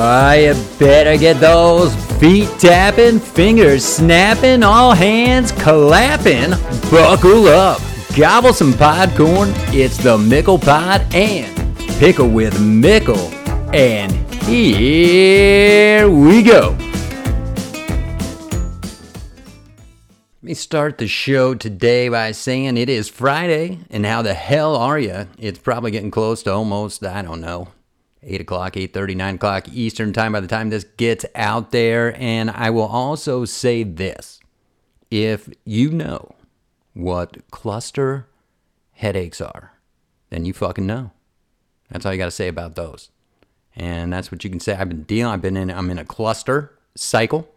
You better get those feet tapping, fingers snapping, all hands clapping. Buckle up, gobble some podcorn. It's the Mickle Pod and Pickle with Mickle. And here we go. Let me start the show today by saying it is Friday, and how the hell are you? It's probably getting close to almost, I don't know, 8 o'clock, 8.30, 9 o'clock Eastern time by the time this gets out there. And I will also say this. If you know what cluster headaches are, then you fucking know. That's all you got to say about those. And that's what you can say. I've been dealing, I've been in, I'm in a cluster cycle,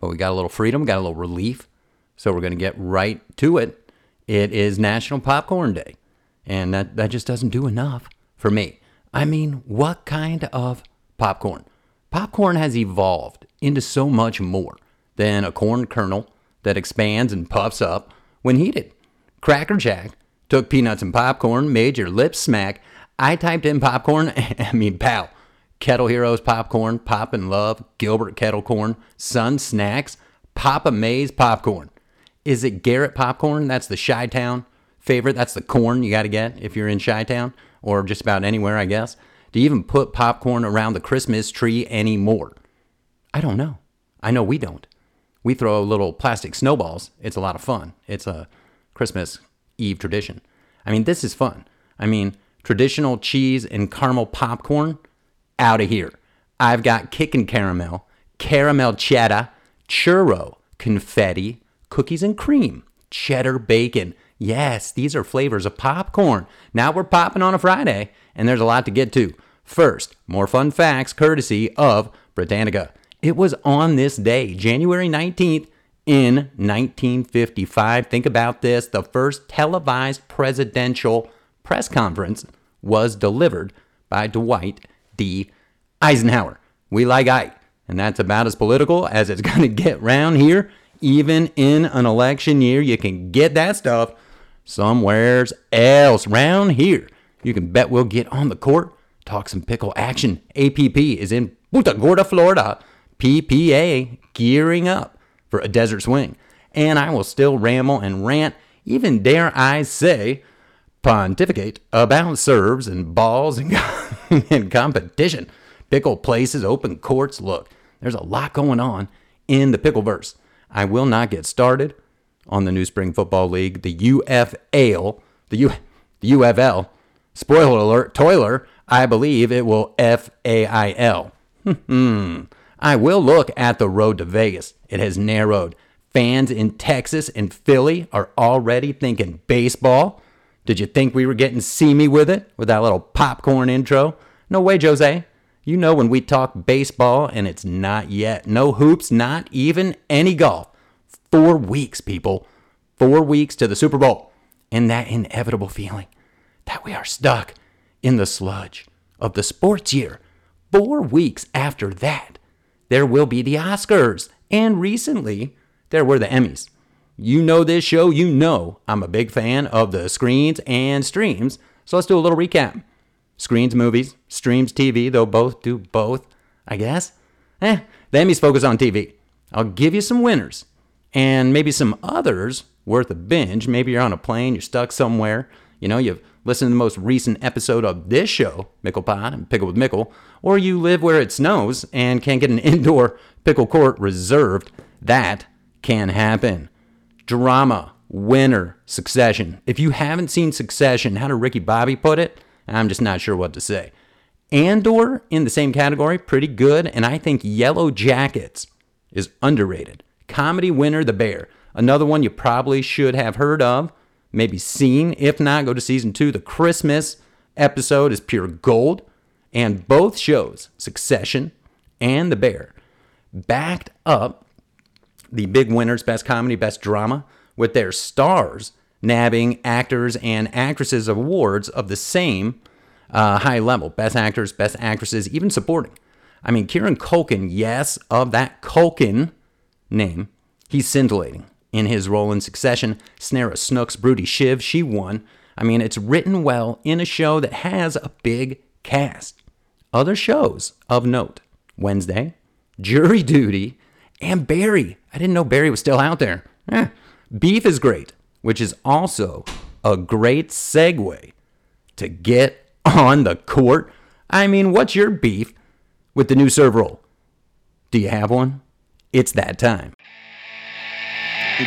but we got a little freedom, got a little relief. So we're going to get right to it. It is National Popcorn Day. And that, that just doesn't do enough for me. I mean, what kind of popcorn? Popcorn has evolved into so much more than a corn kernel that expands and puffs up when heated. Cracker Jack took peanuts and popcorn, made your lips smack. I typed in popcorn, I mean, pal. Kettle Heroes popcorn, Pop and Love, Gilbert Kettle Corn, Sun Snacks, Papa Mays popcorn. Is it Garrett popcorn? That's the Chi Town favorite. That's the corn you got to get if you're in Chi Town or just about anywhere, I guess. Do you even put popcorn around the Christmas tree anymore? I don't know. I know we don't. We throw little plastic snowballs. It's a lot of fun. It's a Christmas Eve tradition. I mean, this is fun. I mean, traditional cheese and caramel popcorn out of here. I've got kickin' caramel, caramel cheddar, churro, confetti, cookies and cream, cheddar bacon. Yes, these are flavors of popcorn. Now we're popping on a Friday, and there's a lot to get to. First, more fun facts courtesy of Britannica. It was on this day, January 19th, in 1955. Think about this the first televised presidential press conference was delivered by Dwight D. Eisenhower. We like Ike, and that's about as political as it's going to get round here. Even in an election year, you can get that stuff somewheres else. Round here, you can bet we'll get on the court, talk some pickle action. APP is in Punta Gorda, Florida. PPA gearing up for a desert swing. And I will still ramble and rant, even dare I say, pontificate about serves and balls and, and competition. Pickle places, open courts. Look, there's a lot going on in the pickleverse. I will not get started on the New Spring Football League, the UFL, the, U, the UFL. Spoiler alert, Toiler, I believe it will F A I L. Hmm. I will look at the road to Vegas. It has narrowed. Fans in Texas and Philly are already thinking baseball. Did you think we were getting seamy with it with that little popcorn intro? No way, Jose. You know when we talk baseball and it's not yet. No hoops, not even any golf. Four weeks, people. Four weeks to the Super Bowl. And that inevitable feeling that we are stuck in the sludge of the sports year. Four weeks after that, there will be the Oscars. And recently, there were the Emmys. You know this show, you know I'm a big fan of the screens and streams. So let's do a little recap. Screens movies, streams TV, though both do both, I guess. Eh, the Emmys focus on TV. I'll give you some winners and maybe some others worth a binge. Maybe you're on a plane, you're stuck somewhere. You know, you've listened to the most recent episode of this show, Mickle Pod and Pickle with Mickle, or you live where it snows and can't get an indoor pickle court reserved. That can happen. Drama, winner, Succession. If you haven't seen Succession, how did Ricky Bobby put it? I'm just not sure what to say. Andor in the same category, pretty good, and I think Yellow Jackets is underrated. Comedy winner, The Bear. Another one you probably should have heard of, maybe seen. If not, go to season two. The Christmas episode is pure gold. And both shows, Succession and The Bear, backed up the big winners, best comedy, best drama, with their stars nabbing actors and actresses awards of the same uh, high level. Best actors, best actresses, even supporting. I mean, Kieran Culkin, yes, of that Culkin name, he's scintillating in his role in Succession. Sarah Snook's, Broody Shiv, she won. I mean, it's written well in a show that has a big cast. Other shows of note Wednesday, Jury Duty, and Barry. I didn't know Barry was still out there. Eh. Beef is great, which is also a great segue to get on the court. I mean, what's your beef with the new serve roll? Do you have one? It's that time.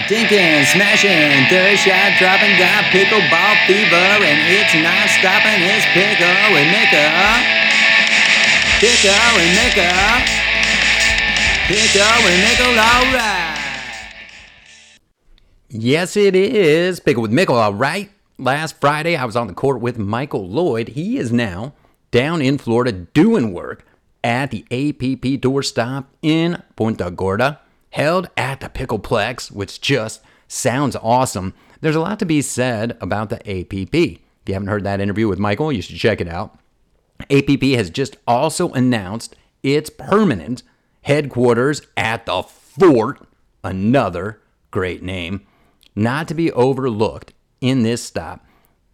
Dinking, smashing, third shot dropping, got pickleball fever, and it's not stopping. It's pickle and Mika. Pickle and Mika. Pickle and Mickle, alright. Yes, it is. Pickle with Mickle, all right. Last Friday, I was on the court with Michael Lloyd. He is now down in Florida doing work at the APP doorstop in Punta Gorda, held at the Pickleplex, which just sounds awesome. There's a lot to be said about the APP. If you haven't heard that interview with Michael, you should check it out. APP has just also announced its permanent headquarters at the Fort, another great name, not to be overlooked in this stop,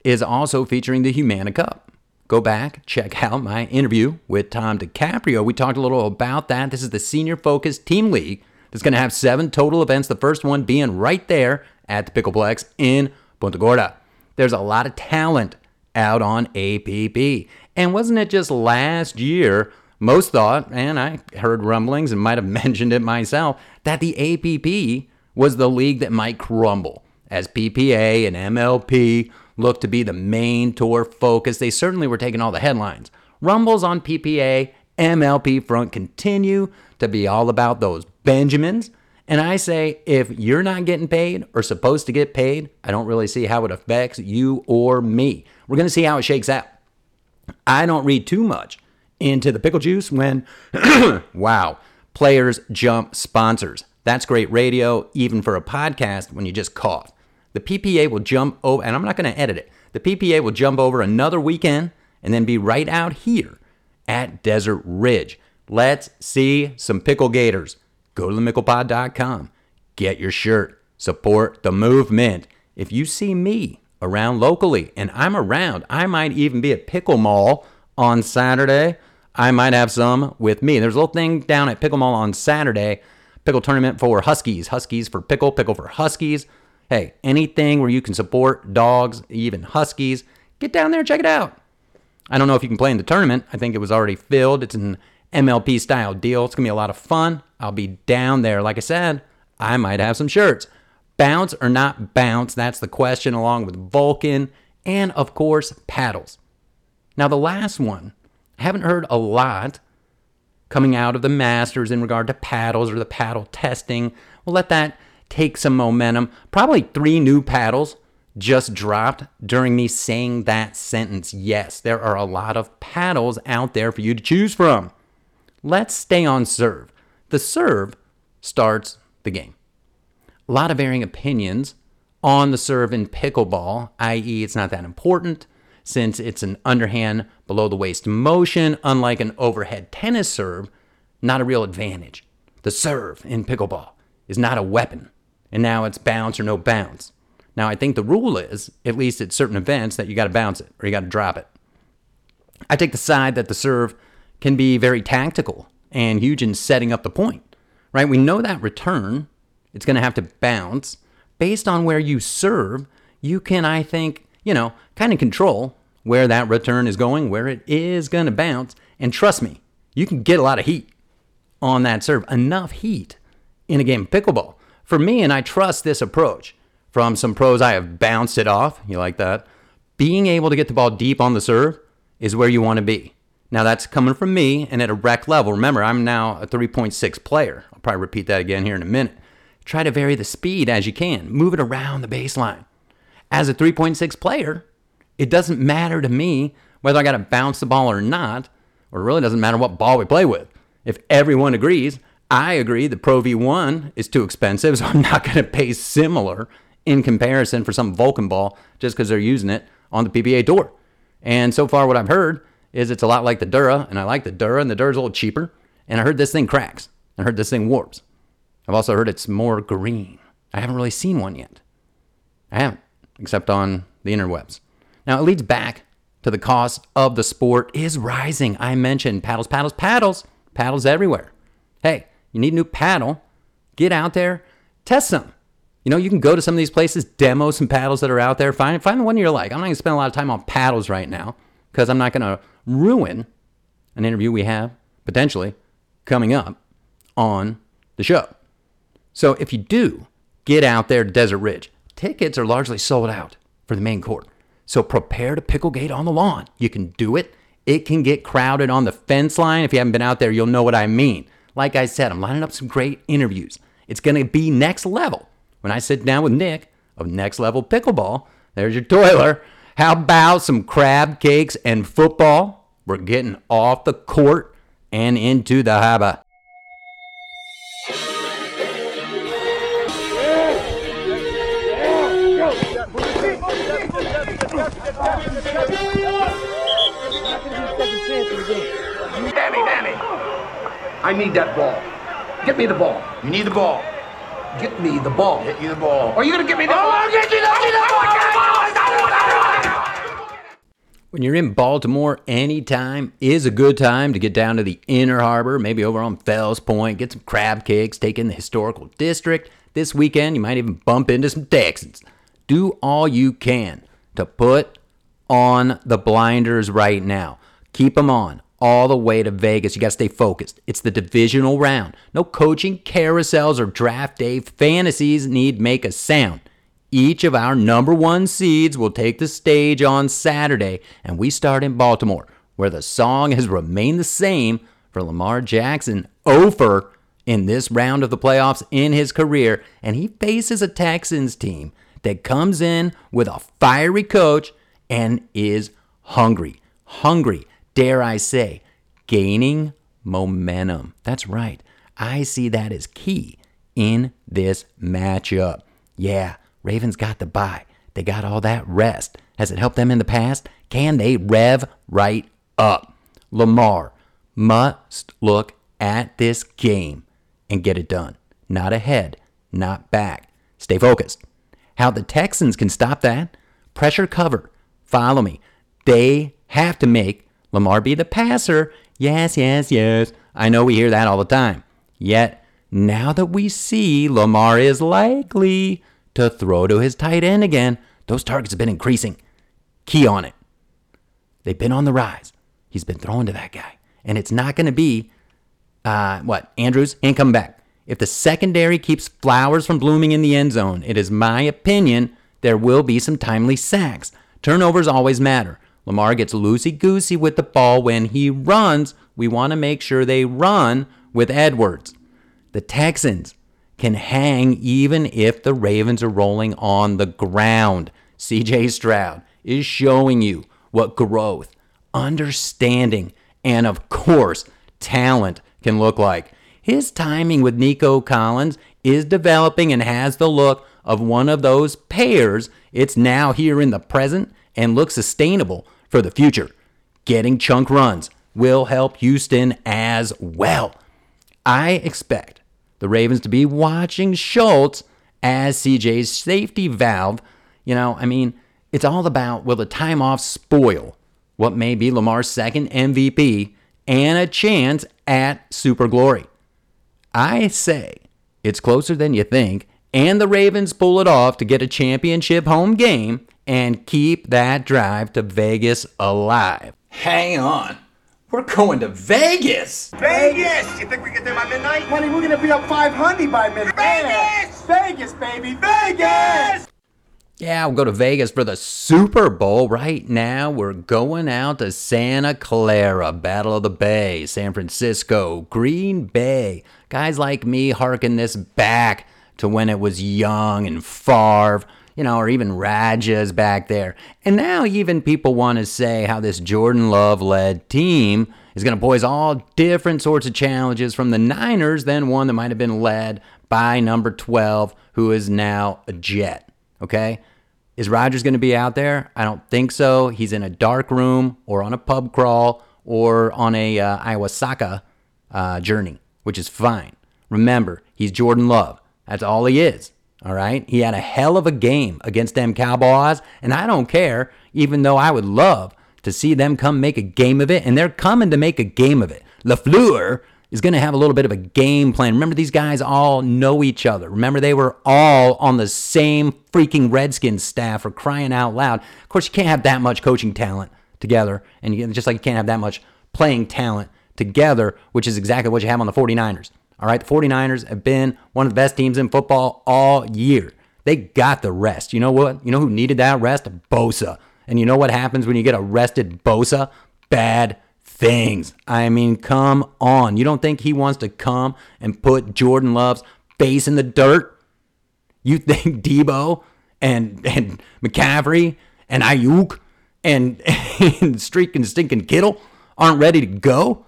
is also featuring the Humana Cup. Go back, check out my interview with Tom DiCaprio. We talked a little about that. This is the senior focused team league that's going to have seven total events, the first one being right there at the Pickleplex in Punta Gorda. There's a lot of talent out on APP. And wasn't it just last year? Most thought, and I heard rumblings and might have mentioned it myself, that the APP was the league that might crumble as PPA and MLP looked to be the main tour focus. They certainly were taking all the headlines. Rumbles on PPA, MLP front continue to be all about those Benjamins. And I say, if you're not getting paid or supposed to get paid, I don't really see how it affects you or me. We're going to see how it shakes out. I don't read too much into the pickle juice when, wow, players jump sponsors. That's great radio, even for a podcast when you just cough. The PPA will jump over, and I'm not going to edit it. The PPA will jump over another weekend and then be right out here at Desert Ridge. Let's see some pickle gators. Go to themicklepod.com. Get your shirt. Support the movement. If you see me around locally and I'm around, I might even be at Pickle Mall on Saturday. I might have some with me. There's a little thing down at Pickle Mall on Saturday. Pickle tournament for Huskies. Huskies for pickle, pickle for Huskies. Hey, anything where you can support dogs, even Huskies, get down there and check it out. I don't know if you can play in the tournament. I think it was already filled. It's an MLP style deal. It's going to be a lot of fun. I'll be down there. Like I said, I might have some shirts. Bounce or not bounce? That's the question, along with Vulcan and, of course, paddles. Now, the last one, I haven't heard a lot coming out of the Masters in regard to paddles or the paddle testing. We'll let that take some momentum. Probably three new paddles just dropped during me saying that sentence. Yes, there are a lot of paddles out there for you to choose from. Let's stay on serve. The serve starts the game. A lot of varying opinions on the serve in pickleball, i.e., it's not that important since it's an underhand below the waist motion, unlike an overhead tennis serve, not a real advantage. The serve in pickleball is not a weapon and now it's bounce or no bounce. Now, I think the rule is, at least at certain events, that you got to bounce it or you got to drop it. I take the side that the serve can be very tactical and huge in setting up the point, right? We know that return, it's going to have to bounce. Based on where you serve, you can, I think, you know, kind of control where that return is going, where it is going to bounce. And trust me, you can get a lot of heat on that serve, enough heat in a game of pickleball for me, and I trust this approach from some pros, I have bounced it off. You like that? Being able to get the ball deep on the serve is where you want to be. Now, that's coming from me and at a rec level. Remember, I'm now a 3.6 player. I'll probably repeat that again here in a minute. Try to vary the speed as you can, move it around the baseline. As a 3.6 player, it doesn't matter to me whether I got to bounce the ball or not, or it really doesn't matter what ball we play with. If everyone agrees I agree the Pro V1 is too expensive, so I'm not going to pay similar in comparison for some Vulcan ball just because they're using it on the PPA tour. And so far, what I've heard is it's a lot like the Dura, and I like the Dura, and the Dura's a little cheaper. And I heard this thing cracks. I heard this thing warps. I've also heard it's more green. I haven't really seen one yet. I haven't, except on the interwebs. Now, it leads back to the cost of the sport is rising. I mentioned paddles, paddles, paddles Paddles everywhere. Hey, you need a new paddle? Get out there, test some. You know, you can go to some of these places, demo some paddles that are out there. Find find the one you're like. I'm not gonna spend a lot of time on paddles right now because I'm not gonna ruin an interview we have potentially coming up on the show. So if you do get out there to Desert Ridge, tickets are largely sold out for the main court. So prepare to picklegate on the lawn. You can do it. It can get crowded on the fence line. If you haven't been out there, you'll know what I mean. Like I said, I'm lining up some great interviews. It's going to be next level. When I sit down with Nick of Next Level Pickleball, there's your toiler. How about some crab cakes and football? We're getting off the court and into the harbor. Danny, Danny. I need that ball. Get me the ball. You need the ball. Get me the ball. Get you the ball. Are you gonna get me the oh, ball? I'll get you the When you're in Baltimore, any time is a good time to get down to the Inner Harbor, maybe over on Fells Point, get some crab cakes, take in the historical district. This weekend, you might even bump into some Texans. Do all you can to put on the blinders right now. Keep them on all the way to Vegas. You got to stay focused. It's the divisional round. No coaching carousels or draft day fantasies need make a sound. Each of our number one seeds will take the stage on Saturday, and we start in Baltimore, where the song has remained the same for Lamar Jackson over in this round of the playoffs in his career, and he faces a Texans team that comes in with a fiery coach and is hungry. Hungry, dare I say, gaining momentum. That's right. I see that as key in this matchup. Yeah, Ravens got the bye. They got all that rest. Has it helped them in the past? Can they rev right up? Lamar must look at this game and get it done. Not ahead, not back. Stay focused. How the Texans can stop that? Pressure cover. Follow me. They have to make Lamar be the passer. Yes, yes, yes. I know we hear that all the time. Yet, now that we see Lamar is likely to throw to his tight end again, those targets have been increasing. Key on it. They've been on the rise. He's been throwing to that guy. And it's not going to be, uh, what, Andrews ain't coming back. If the secondary keeps flowers from blooming in the end zone, it is my opinion there will be some timely sacks. Turnovers always matter. Lamar gets loosey goosey with the ball when he runs. We want to make sure they run with Edwards. The Texans can hang even if the Ravens are rolling on the ground. CJ Stroud is showing you what growth, understanding, and of course, talent can look like. His timing with Nico Collins is developing and has the look of one of those pairs. It's now here in the present and looks sustainable for the future. Getting chunk runs will help Houston as well. I expect the Ravens to be watching Schultz as CJ's safety valve. You know, I mean, it's all about will the time off spoil what may be Lamar's second MVP and a chance at super glory. I say it's closer than you think, and the Ravens pull it off to get a championship home game and keep that drive to Vegas alive. Hang on. We're going to Vegas. Vegas! You think we get there by midnight? Honey, we're gonna be up 500 by midnight. Vegas! Vegas, baby, Vegas! Yeah, we'll go to Vegas for the Super Bowl. Right now, we're going out to Santa Clara, Battle of the Bay, San Francisco, Green Bay. Guys like me harken this back to when it was young and Favre, you know, or even Rodgers back there. And now even people want to say how this Jordan Love led team is going to pose all different sorts of challenges from the Niners than one that might have been led by number 12, who is now a Jet. Okay? Is Rodgers going to be out there? I don't think so. He's in a dark room or on a pub crawl or on a uh, ayahuasca uh, journey, which is fine. Remember, he's Jordan Love. That's all he is. All right? He had a hell of a game against them Cowboys, and I don't care, even though I would love to see them come make a game of it, and they're coming to make a game of it. LaFleur, is going to have a little bit of a game plan. Remember, these guys all know each other. Remember, they were all on the same freaking Redskins staff for crying out loud. Of course, you can't have that much coaching talent together, and you, just like you can't have that much playing talent together, which is exactly what you have on the 49ers. All right, the 49ers have been one of the best teams in football all year. They got the rest. You know what? You know who needed that rest? Bosa. And you know what happens when you get arrested Bosa? Bad things. I mean, come on. You don't think he wants to come and put Jordan Love's face in the dirt? You think Deebo and and McCaffrey and Aiyuk and, and Streak and Stinking Kittle aren't ready to go?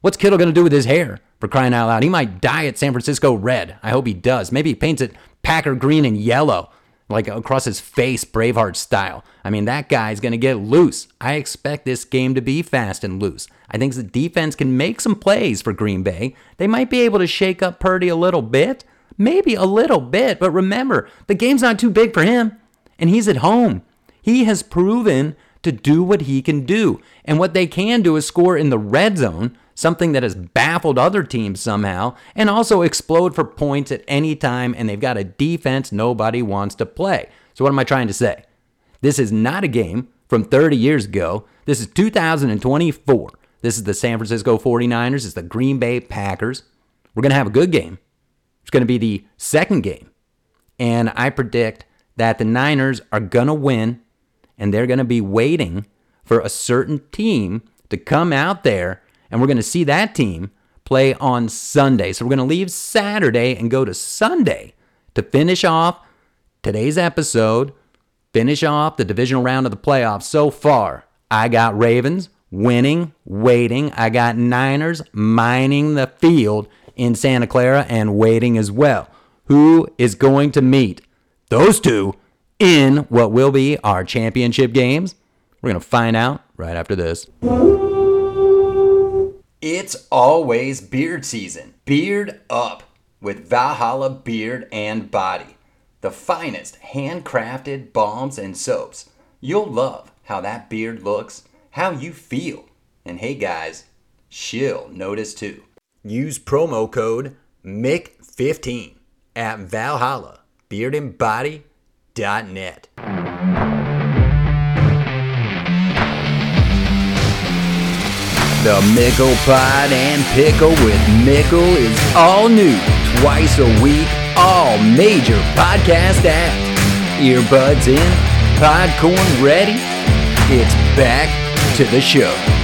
What's Kittle going to do with his hair? For crying out loud, he might dye it San Francisco red. I hope he does. Maybe he paints it Packer green and yellow like across his face, Braveheart style. I mean, that guy's going to get loose. I expect this game to be fast and loose. I think the defense can make some plays for Green Bay. They might be able to shake up Purdy a little bit, maybe a little bit, but remember, the game's not too big for him, and he's at home. He has proven to do what he can do, and what they can do is score in the red zone something that has baffled other teams somehow, and also explode for points at any time, and they've got a defense nobody wants to play. So, what am I trying to say? This is not a game from 30 years ago. This is 2024. This is the San Francisco 49ers. It's the Green Bay Packers. We're going to have a good game. It's going to be the second game. And I predict that the Niners are going to win, and they're going to be waiting for a certain team to come out there and we're going to see that team play on Sunday. So we're going to leave Saturday and go to Sunday to finish off today's episode, finish off the divisional round of the playoffs. So far, I got Ravens winning, waiting. I got Niners mining the field in Santa Clara and waiting as well. Who is going to meet those two in what will be our championship games? We're going to find out right after this. It's always beard season. Beard up with Valhalla Beard and Body, the finest handcrafted balms and soaps. You'll love how that beard looks, how you feel. And hey guys, she'll notice too. Use promo code MIC15 at valhallabeardandbody.net. The Mickle Pod and Pickle with Mickle is all new twice a week, all major podcast apps. Earbuds in, podcorn ready. It's back to the show.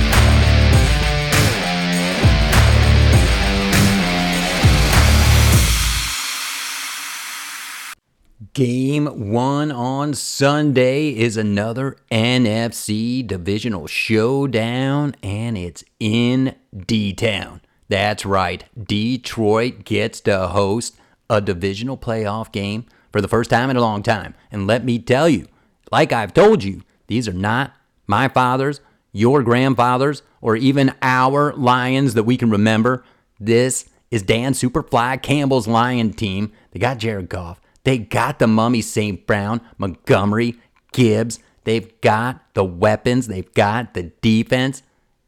Game one on Sunday is another NFC divisional showdown, and it's in D Town. That's right, Detroit gets to host a divisional playoff game for the first time in a long time. And let me tell you, like I've told you, these are not my fathers, your grandfathers, or even our Lions that we can remember. This is Dan Superfly Campbell's Lion team. They got Jared Goff. They got the mummy St. Brown, Montgomery, Gibbs. They've got the weapons. They've got the defense.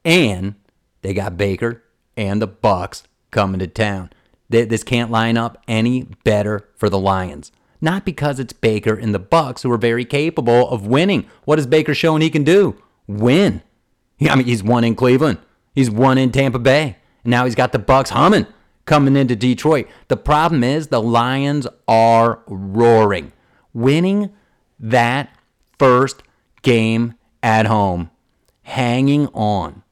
And they got Baker and the Bucs coming to town. This can't line up any better for the Lions. Not because it's Baker and the Bucs who are very capable of winning. What has Baker shown he can do? Win. I mean, he's won in Cleveland. He's won in Tampa Bay. And now he's got the Bucs humming coming into Detroit. The problem is the Lions are roaring. Winning that first game at home, hanging on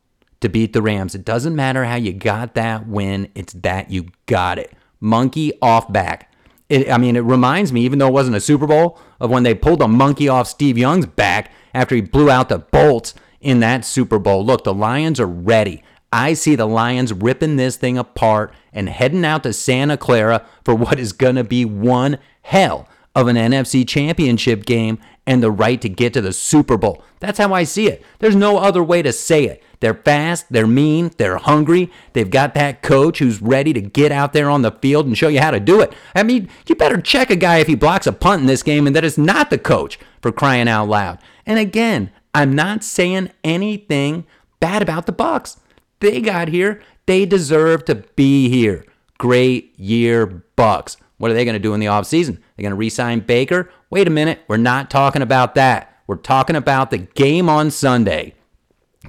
to beat the Rams. It doesn't matter how you got that win, it's that you got it. Monkey off back. It, I mean, it reminds me, even though it wasn't a Super Bowl, of when they pulled a monkey off Steve Young's back after he blew out the bolts in that Super Bowl. Look, the Lions are ready. I see the Lions ripping this thing apart and heading out to Santa Clara for what is going to be one hell of an NFC championship game and the right to get to the Super Bowl. That's how I see it. There's no other way to say it. They're fast, they're mean, they're hungry. They've got that coach who's ready to get out there on the field and show you how to do it. I mean, you better check a guy if he blocks a punt in this game and that is not the coach for crying out loud. And again, I'm not saying anything bad about the Bucs. They got here. They deserve to be here. Great year, Bucs. What are they going to do in the offseason? They're going to re sign Baker? Wait a minute. We're not talking about that. We're talking about the game on Sunday.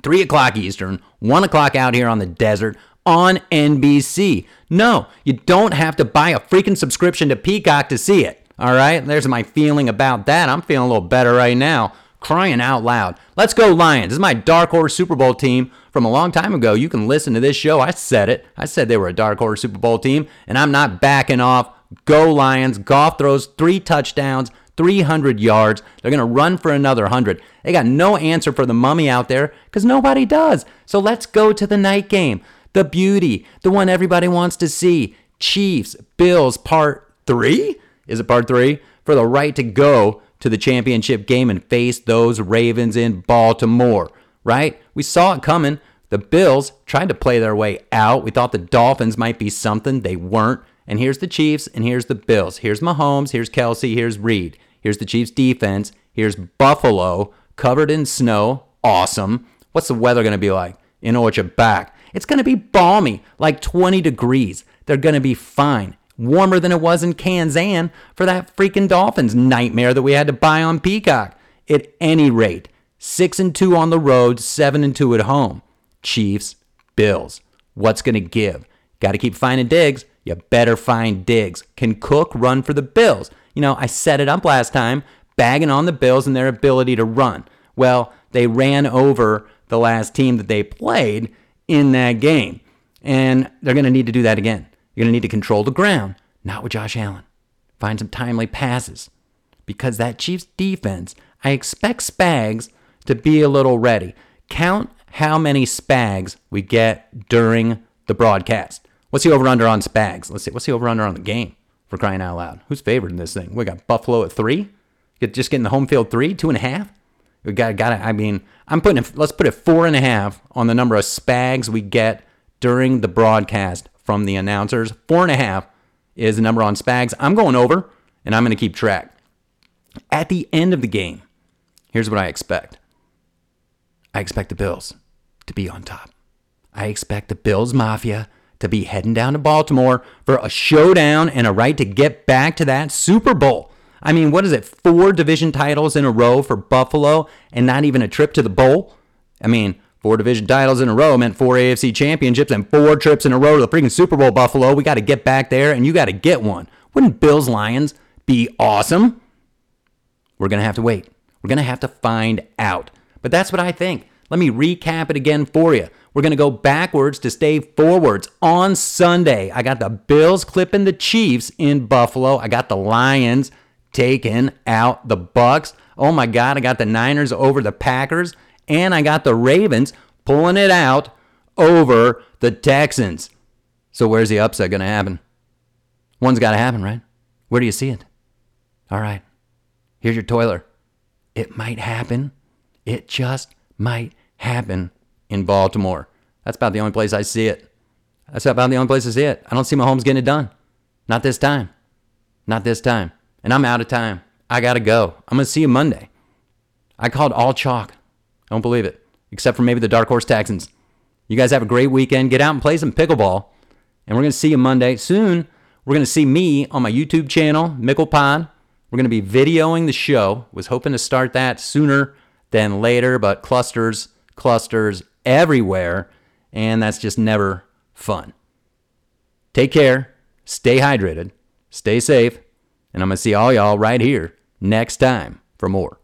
3 o'clock Eastern, 1 o'clock out here on the desert on NBC. No, you don't have to buy a freaking subscription to Peacock to see it. All right, there's my feeling about that. I'm feeling a little better right now. Crying out loud. Let's go, Lions. This is my dark horse Super Bowl team from a long time ago. You can listen to this show. I said it. I said they were a dark horse Super Bowl team, and I'm not backing off. Go, Lions. Goff throws three touchdowns, 300 yards. They're going to run for another 100. They got no answer for the mummy out there because nobody does. So let's go to the night game. The beauty, the one everybody wants to see. Chiefs, Bills, part three? Is it part three? For the right to go to the championship game and face those Ravens in Baltimore, right? We saw it coming. The Bills tried to play their way out. We thought the Dolphins might be something. They weren't. And here's the Chiefs and here's the Bills. Here's Mahomes, here's Kelce, here's Reid. Here's the Chiefs defense. Here's Buffalo covered in snow. Awesome. What's the weather going to be like? What you're back. It's going to be balmy, like 20 degrees. They're going to be fine warmer than it was in Kansan for that freaking Dolphins nightmare that we had to buy on Peacock. At any rate, 6 and 2 on the road, 7 and 2 at home. Chiefs, Bills. What's going to give? Got to keep finding digs. You better find digs. Can Cook run for the Bills? You know, I set it up last time, bagging on the Bills and their ability to run. Well, they ran over the last team that they played in that game. And they're going to need to do that again. You're going to need to control the ground, not with Josh Allen. Find some timely passes. Because that Chiefs defense, I expect Spags to be a little ready. Count how many Spags we get during the broadcast. What's the over under on Spags? Let's see. What's the over under on the game for crying out loud? Who's favored in this thing? We got Buffalo at three. Just getting the home field three, two and a half. We got got. I mean, I'm putting. Let's put it four and a half on the number of Spags we get during the broadcast from the announcers. Four and a half is the number on Spags. I'm going over, and I'm going to keep track. At the end of the game, here's what I expect I expect the Bills to be on top. I expect the Bills Mafia to be heading down to Baltimore for a showdown and a right to get back to that Super Bowl. I mean, what is it? Four division titles in a row for Buffalo and not even a trip to the bowl? I mean, Four division titles in a row meant four AFC championships and four trips in a row to the freaking Super Bowl, Buffalo. We got to get back there, and you got to get one. Wouldn't Bills Lions be awesome? We're going to have to wait. We're going to have to find out. But that's what I think. Let me recap it again for you. We're going to go backwards to stay forwards. On Sunday, I got the Bills clipping the Chiefs in Buffalo. I got the Lions taking out the Bucs. Oh my God, I got the Niners over the Packers and I got the Ravens pulling it out over the Texans. So where's the upset going to happen? One's got to happen, right? Where do you see it? All right. Here's your toiler. It might happen. It just might happen in Baltimore. That's about the only place I see it. That's about the only place I see it. I don't see Mahomes getting it done. Not this time. Not this time. And I'm out of time. I got to go. I'm going to see you Monday. I called all chalk. Don't believe it. Except for maybe the Dark Horse Texans. You guys have a great weekend. Get out and play some pickleball. And we're going to see you Monday. Soon, we're going to see me on my YouTube channel, Mickle Pod. We're going to be videoing the show. Was hoping to start that sooner than later, but clusters, clusters everywhere. And that's just never fun. Take care. Stay hydrated. Stay safe. And I'm going to see all y'all right here next time for more.